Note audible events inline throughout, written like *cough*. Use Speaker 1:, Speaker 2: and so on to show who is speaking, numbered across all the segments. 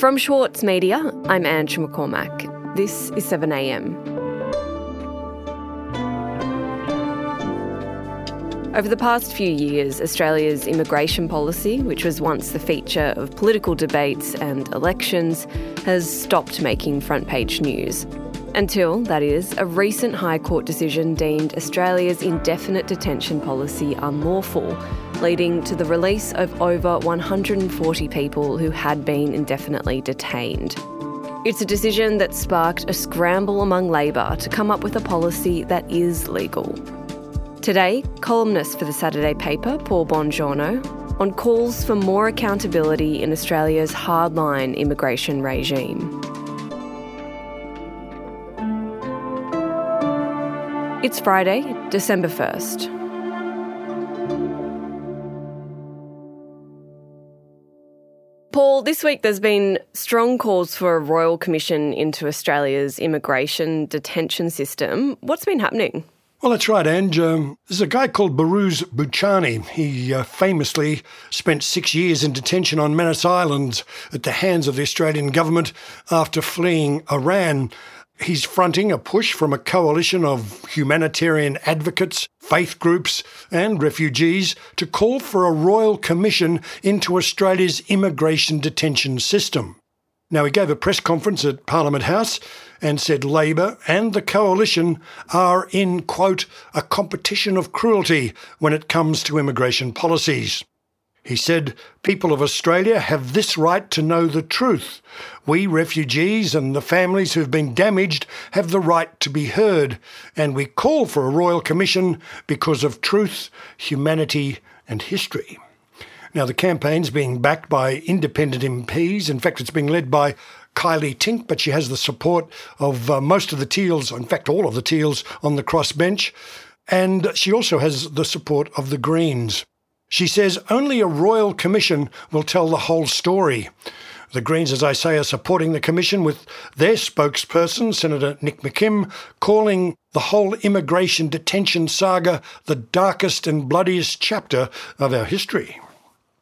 Speaker 1: From Schwartz Media, I'm Ange McCormack. This is 7am. Over the past few years, Australia's immigration policy, which was once the feature of political debates and elections, has stopped making front page news. Until, that is, a recent High Court decision deemed Australia's indefinite detention policy unlawful, leading to the release of over 140 people who had been indefinitely detained. It's a decision that sparked a scramble among Labor to come up with a policy that is legal. Today, columnist for the Saturday paper, Paul Bongiorno, on calls for more accountability in Australia's hardline immigration regime. It's Friday, December 1st. Paul, this week there's been strong calls for a royal commission into Australia's immigration detention system. What's been happening?
Speaker 2: Well, that's right, Ange. Um, there's a guy called Behrouz Boochani. He uh, famously spent six years in detention on Manus Island at the hands of the Australian government after fleeing Iran. He's fronting a push from a coalition of humanitarian advocates, faith groups, and refugees to call for a royal commission into Australia's immigration detention system. Now, he gave a press conference at Parliament House and said Labor and the coalition are in, quote, a competition of cruelty when it comes to immigration policies. He said, People of Australia have this right to know the truth. We refugees and the families who've been damaged have the right to be heard, and we call for a royal commission because of truth, humanity, and history. Now, the campaign's being backed by independent MPs. In fact, it's being led by Kylie Tink, but she has the support of uh, most of the Teals, in fact, all of the Teals on the crossbench. And she also has the support of the Greens. She says only a royal commission will tell the whole story. The Greens, as I say, are supporting the commission with their spokesperson, Senator Nick McKim, calling the whole immigration detention saga the darkest and bloodiest chapter of our history.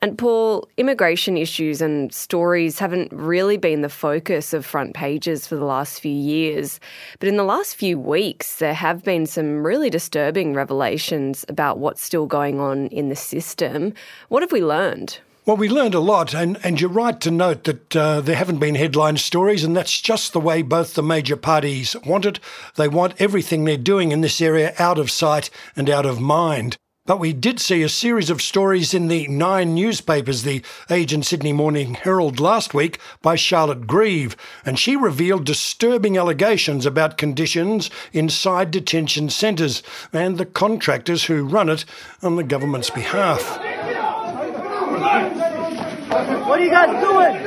Speaker 1: And Paul, immigration issues and stories haven't really been the focus of front pages for the last few years. But in the last few weeks, there have been some really disturbing revelations about what's still going on in the system. What have we learned?
Speaker 2: Well, we learned a lot, and, and you're right to note that uh, there haven't been headline stories, and that's just the way both the major parties want it. They want everything they're doing in this area out of sight and out of mind. But we did see a series of stories in the nine newspapers, the Age and Sydney Morning Herald last week, by Charlotte Grieve, and she revealed disturbing allegations about conditions inside detention centres and the contractors who run it on the government's behalf.
Speaker 3: What are you guys doing?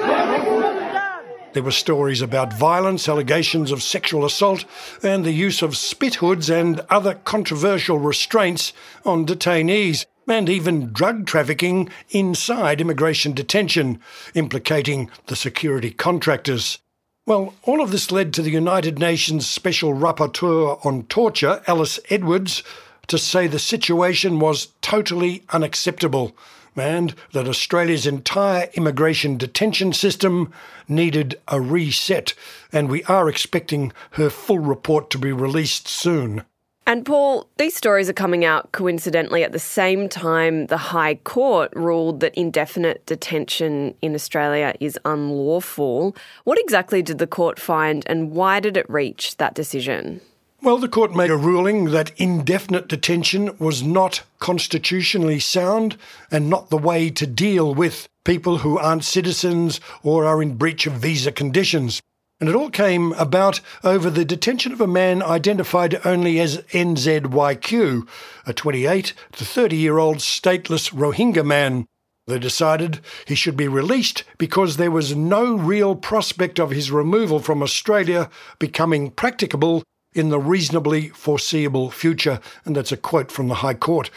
Speaker 2: There were stories about violence, allegations of sexual assault, and the use of spit hoods and other controversial restraints on detainees, and even drug trafficking inside immigration detention, implicating the security contractors. Well, all of this led to the United Nations Special Rapporteur on Torture, Alice Edwards, to say the situation was totally unacceptable and that Australia's entire immigration detention system needed a reset, and we are expecting her full report to be released soon.
Speaker 1: And Paul, these stories are coming out coincidentally at the same time the High Court ruled that indefinite detention in Australia is unlawful. What exactly did the court find and why did it reach that decision?
Speaker 2: Well, the court made a ruling that indefinite detention was not constitutionally sound and not the way to deal with people who aren't citizens or are in breach of visa conditions. And it all came about over the detention of a man identified only as NZYQ, a 28 to 30 year old stateless Rohingya man. They decided he should be released because there was no real prospect of his removal from Australia becoming practicable in the reasonably foreseeable future. And that's a quote from the High Court.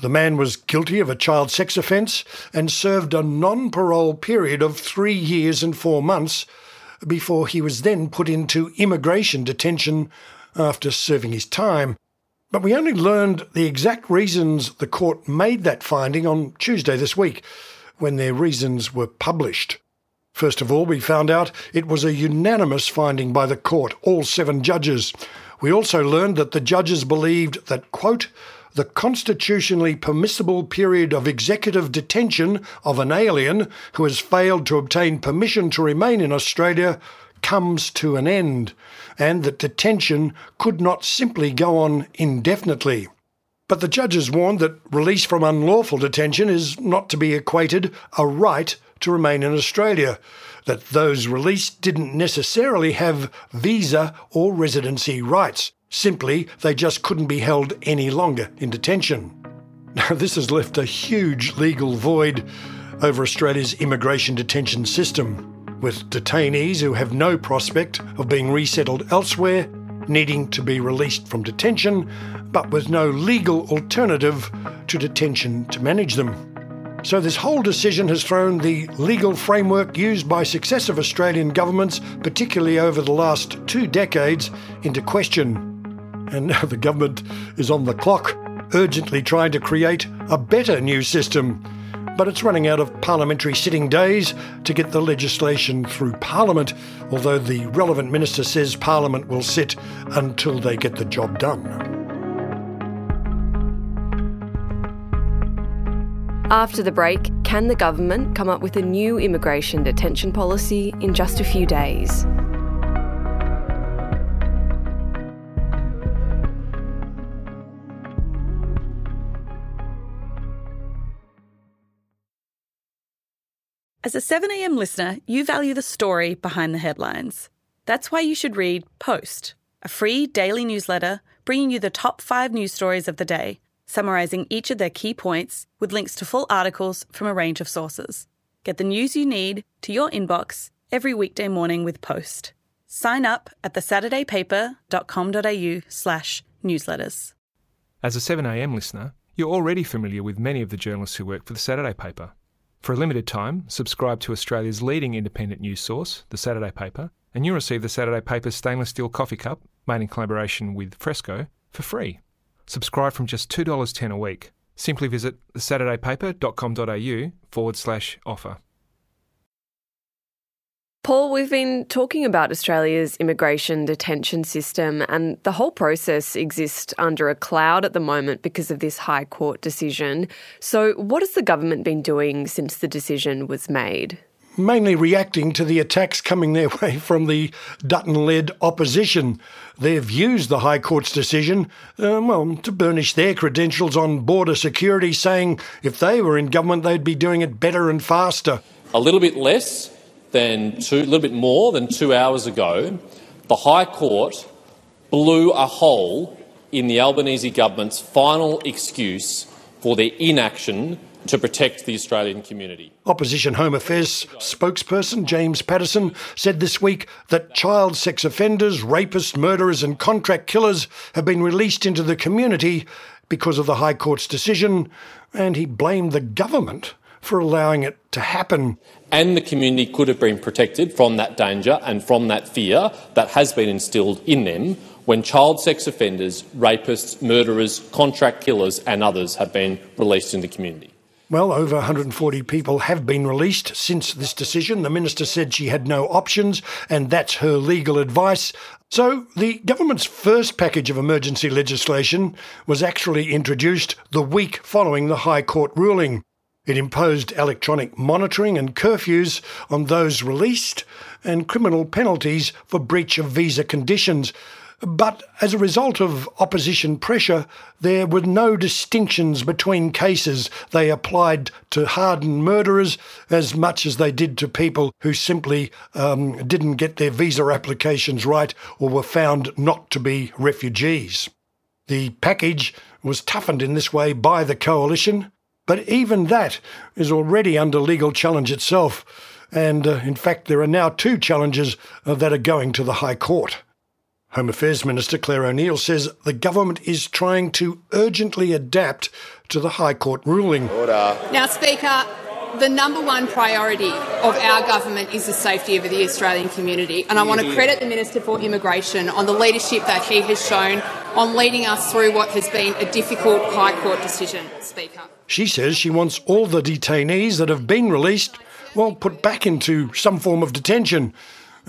Speaker 2: The man was guilty of a child sex offence and served a non parole period of three years and four months before he was then put into immigration detention after serving his time. But we only learned the exact reasons the court made that finding on Tuesday this week, when their reasons were published. First of all, we found out it was a unanimous finding by the court, all seven judges. We also learned that the judges believed that, quote, the constitutionally permissible period of executive detention of an alien who has failed to obtain permission to remain in Australia comes to an end, and that detention could not simply go on indefinitely. But the judges warned that release from unlawful detention is not to be equated a right to remain in Australia, that those released didn't necessarily have visa or residency rights. Simply, they just couldn't be held any longer in detention. Now, this has left a huge legal void over Australia's immigration detention system, with detainees who have no prospect of being resettled elsewhere needing to be released from detention, but with no legal alternative to detention to manage them. So, this whole decision has thrown the legal framework used by successive Australian governments, particularly over the last two decades, into question and now the government is on the clock, urgently trying to create a better new system. But it's running out of parliamentary sitting days to get the legislation through Parliament, although the relevant minister says Parliament will sit until they get the job done.
Speaker 1: After the break, can the government come up with a new immigration detention policy in just a few days?
Speaker 4: As a 7am listener, you value the story behind the headlines. That's why you should read Post, a free daily newsletter bringing you the top five news stories of the day, summarising each of their key points with links to full articles from a range of sources. Get the news you need to your inbox every weekday morning with Post. Sign up at thesaturdaypaper.com.au slash newsletters.
Speaker 5: As a 7am listener, you're already familiar with many of the journalists who work for the Saturday paper. For a limited time, subscribe to Australia's leading independent news source, The Saturday Paper, and you'll receive The Saturday Paper's stainless steel coffee cup, made in collaboration with Fressko, for free. Subscribe from just $2.10 a week. Simply visit thesaturdaypaper.com.au forward slash offer.
Speaker 1: Paul, we've been talking about Australia's immigration detention system, and the whole process exists under a cloud at the moment because of this High Court decision. So, what has the government been doing since the decision was made?
Speaker 2: Mainly reacting to the attacks coming their *laughs* way from the Dutton led opposition. They've used the High Court's decision, uh, well, to burnish their credentials on border security, saying if they were in government, they'd be doing it better and faster.
Speaker 6: A little bit less than two, a little bit more than two hours ago, the High Court blew a hole in the Albanese government's final excuse for their inaction to protect the Australian community.
Speaker 2: Opposition Home Affairs spokesperson James Paterson said this week that child sex offenders, rapists, murderers, and contract killers have been released into the community because of the High Court's decision, and he blamed the government for allowing it to happen.
Speaker 6: And the community could have been protected from that danger and from that fear that has been instilled in them when child sex offenders, rapists, murderers, contract killers, and others have been released in the community.
Speaker 2: Well, over 140 people have been released since this decision. The minister said she had no options, and that's her legal advice. So, the government's first package of emergency legislation was actually introduced the week following the High Court ruling. It imposed electronic monitoring and curfews on those released and criminal penalties for breach of visa conditions. But as a result of opposition pressure, there were no distinctions between cases. They applied to hardened murderers as much as they did to people who simply um, didn't get their visa applications right or were found not to be refugees. The package was toughened in this way by the coalition. But even that is already under legal challenge itself. And uh, in fact, there are now two challenges uh, that are going to the High Court. Home Affairs Minister Clare O'Neil says the government is trying to urgently adapt to the High Court ruling.
Speaker 7: Order. Now, Speaker, the number one priority of our government is the safety of the Australian community. And I want to credit the Minister for Immigration on the leadership that he has shown on leading us through what has been a difficult High Court decision, Speaker.
Speaker 2: She says she wants all the detainees that have been released well, put back into some form of detention,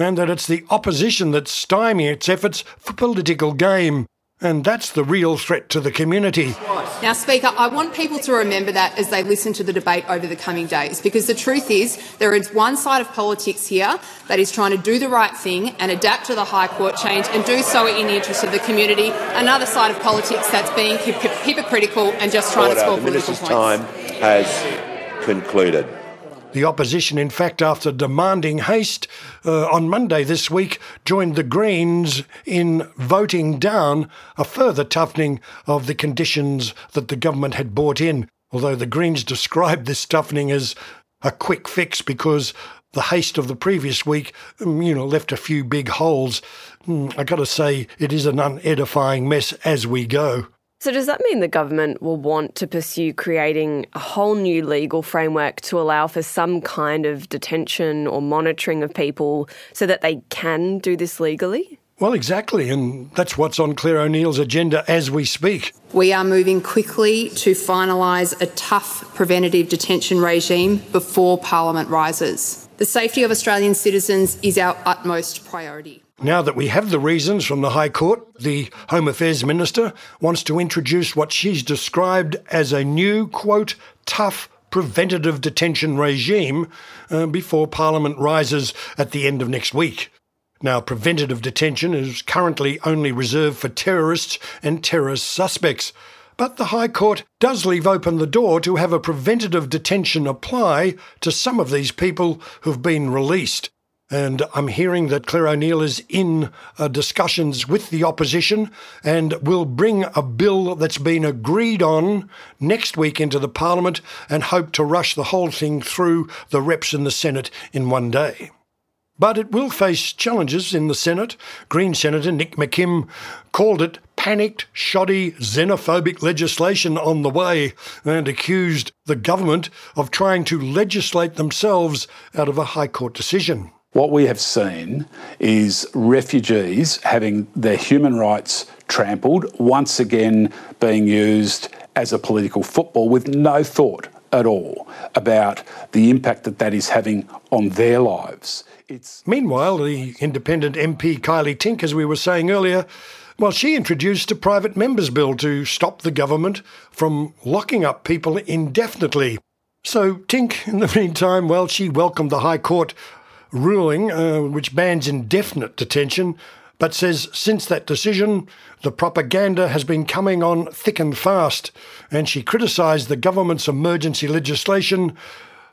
Speaker 2: and that it's the opposition that's stymie its efforts for political game. And that's the real threat to the community.
Speaker 7: Now, Speaker, I want people to remember that as they listen to the debate over the coming days, because the truth is there is one side of politics here that is trying to do the right thing and adapt to the High Court change and do so in the interest of the community. Another side of politics that's being hypocritical and just trying
Speaker 8: Order.
Speaker 7: to score
Speaker 8: the
Speaker 7: political
Speaker 8: Minister's
Speaker 7: points.
Speaker 8: time has concluded.
Speaker 2: The opposition, in fact, after demanding haste uh, on Monday this week, joined the Greens in voting down a further toughening of the conditions that the government had brought in. Although the Greens *laughs* described this toughening as a quick fix because the haste of the previous week, um, you know, left a few big holes. Mm, I got to say, it is an unedifying mess as we go.
Speaker 1: So, does that mean the government will want to pursue creating a whole new legal framework to allow for some kind of detention or monitoring of people so that they can do this legally?
Speaker 2: Well, exactly, and that's what's on Clare O'Neil's agenda as we speak.
Speaker 7: We are moving quickly to finalise a tough preventative detention regime before Parliament rises. The safety of Australian citizens is our utmost priority.
Speaker 2: Now that we have the reasons from the High Court, the Home Affairs Minister wants to introduce what she's described as a new, quote, tough preventative detention regime uh, before Parliament rises at the end of next week. Now, preventative detention is currently only reserved for terrorists and terrorist suspects. But the High Court does leave open the door to have a preventative detention apply to some of these people who've been released. And I'm hearing that Clare O'Neil is in uh, discussions with the opposition and will bring a bill that's been agreed on next week into the Parliament and hope to rush the whole thing through the reps in the Senate in one day. But it will face challenges in the Senate. Green Senator Nick McKim called it panicked, shoddy, xenophobic legislation on the way and accused the government of trying to legislate themselves out of a High Court decision.
Speaker 9: What we have seen is refugees having their human rights trampled, once again being used as a political football with no thought at all about the impact that that is having on their lives.
Speaker 2: It's Meanwhile, the independent MP Kylie Tink, as we were saying earlier, well, she introduced a private members bill to stop the government from locking up people indefinitely. So Tink, in the *laughs* meantime, well, she welcomed the High Court ruling uh, which bans indefinite detention, but says since that decision, the propaganda has been coming on thick and fast, and she criticised the government's emergency legislation,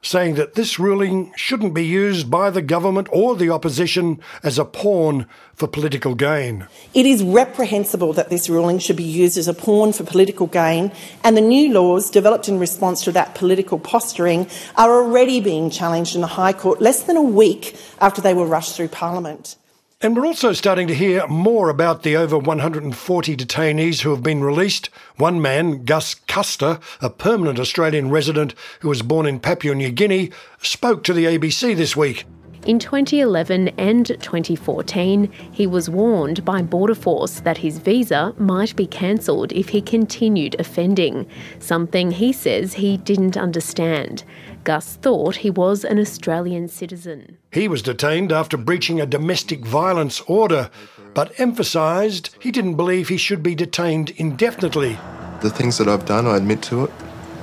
Speaker 2: saying that this ruling shouldn't be used by the government or the opposition as a pawn for political gain.
Speaker 10: It is reprehensible that this ruling should be used as a pawn for political gain, and the new laws developed in response to that political posturing are already being challenged in the High Court less than a week after they were rushed through Parliament.
Speaker 2: And we're also starting to hear more about the over 140 detainees who have been released. One man, Gus Custer, a permanent Australian resident who was born in Papua New Guinea, spoke to the ABC this week.
Speaker 11: In 2011 and 2014, he was warned by Border Force that his visa might be cancelled if he continued offending, something he says he didn't understand. Gus thought he was an Australian citizen.
Speaker 2: He was detained after breaching a domestic violence order, but emphasised he didn't believe he should be detained indefinitely.
Speaker 12: The things that I've done, I admit to it.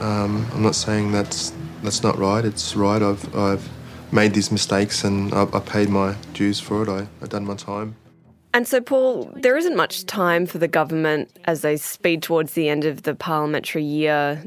Speaker 12: Um, I'm not saying that's that's not right. It's right. I've I've made these mistakes and I, I paid my dues for it. I, I done my time.
Speaker 1: And so, Paul, there isn't much time for the government as they speed towards the end of the parliamentary year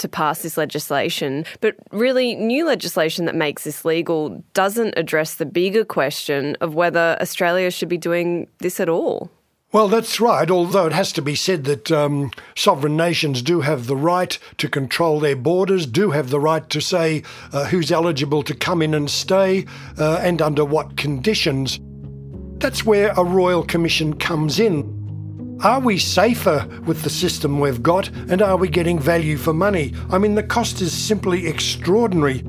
Speaker 1: to pass this legislation. But really, new legislation that makes this legal doesn't address the bigger question of whether Australia should be doing this at all.
Speaker 2: Well, that's right, although it has to be said that um, sovereign nations do have the right to control their borders, do have the right to say uh, who's eligible to come in and stay, uh, and under what conditions. That's where a royal commission comes in. Are we safer with the system we've got, and are we getting value for money? I mean, the cost is simply extraordinary.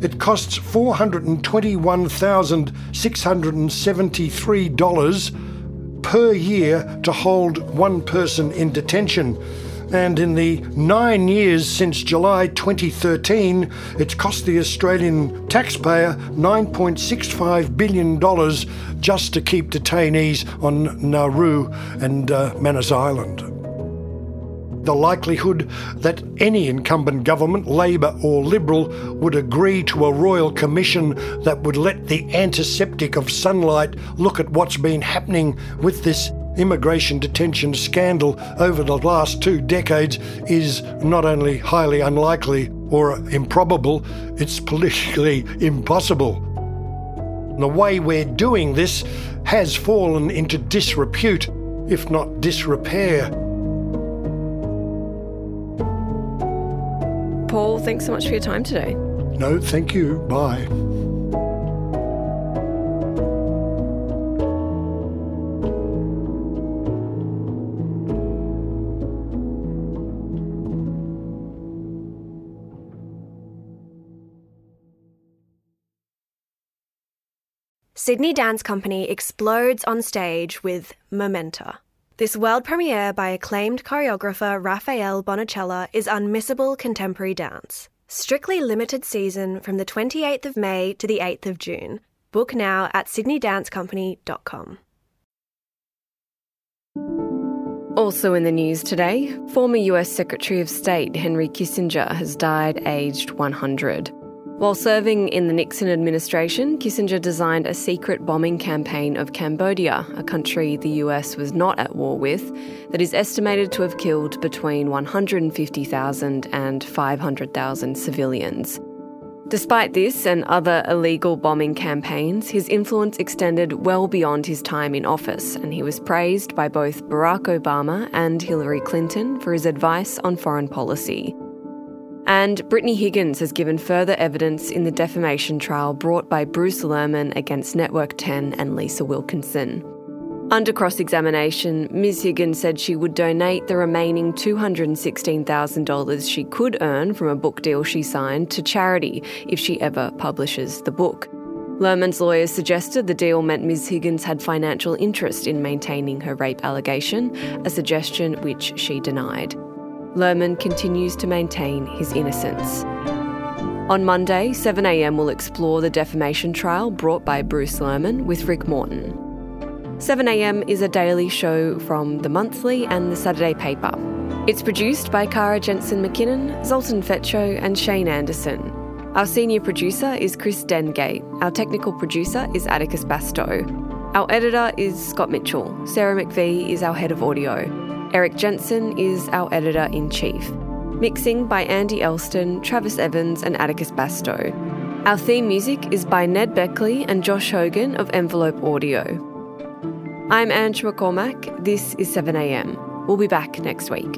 Speaker 2: It costs $421,673 per year to hold one person in detention. And in the nine years since July 2013, it's cost the Australian taxpayer $9.65 billion just to keep detainees on Nauru and uh, Manus Island. The likelihood that any incumbent government, Labor or Liberal, would agree to a royal commission that would let the antiseptic of sunlight look at what's been happening with this immigration detention scandal over the last two decades is not only highly unlikely or improbable, it's politically *laughs* impossible. The way we're doing this has fallen into disrepute, if not disrepair.
Speaker 1: Paul, thanks so much for your time today.
Speaker 2: No, thank you. Bye.
Speaker 13: Sydney Dance Company explodes on stage with Momenta. This world premiere by acclaimed choreographer Rafael Bonachela is unmissable contemporary dance. Strictly limited season from the 28th of May to the 8th of June. Book now at sydneydancecompany.com.
Speaker 1: Also in the news today, former US Secretary of State Henry Kissinger has died aged 100. While serving in the Nixon administration, Kissinger designed a secret bombing campaign of Cambodia, a country the US was not at war with, that is estimated to have killed between 150,000 and 500,000 civilians. Despite this and other illegal bombing campaigns, his influence extended well beyond his time in office, and he was praised by both Barack Obama and Hillary Clinton for his advice on foreign policy. And Brittany Higgins has given further evidence in the defamation trial brought by Bruce Lehrmann against Network 10 and Lisa Wilkinson. Under cross examination, Ms. Higgins said she would donate the remaining $216,000 she could earn from a book deal she signed to charity if she ever publishes the book. Lehrmann's lawyers suggested the deal meant Ms. Higgins had financial interest in maintaining her rape allegation, a suggestion which she denied. Lehrmann continues to maintain his innocence. On Monday, 7am will explore the defamation trial brought by Bruce Lehrmann with Rick Morton. 7am is a daily show from The Monthly and The Saturday Paper. It's produced by Kara Jensen McKinnon, Zoltan Fecso, and Shane Anderson. Our senior producer is Chris Dengate. Our technical producer is Atticus Bastow. Our editor is Scott Mitchell. Sarah McVeigh is our head of audio. Eric Jensen is our editor in chief. Mixing by Andy Elston, Travis Evans, and Atticus Bastow. Our theme music is by Ned Beckley and Josh Hogan of Envelope Audio. I'm Ange McCormack. This is 7am. We'll be back next week.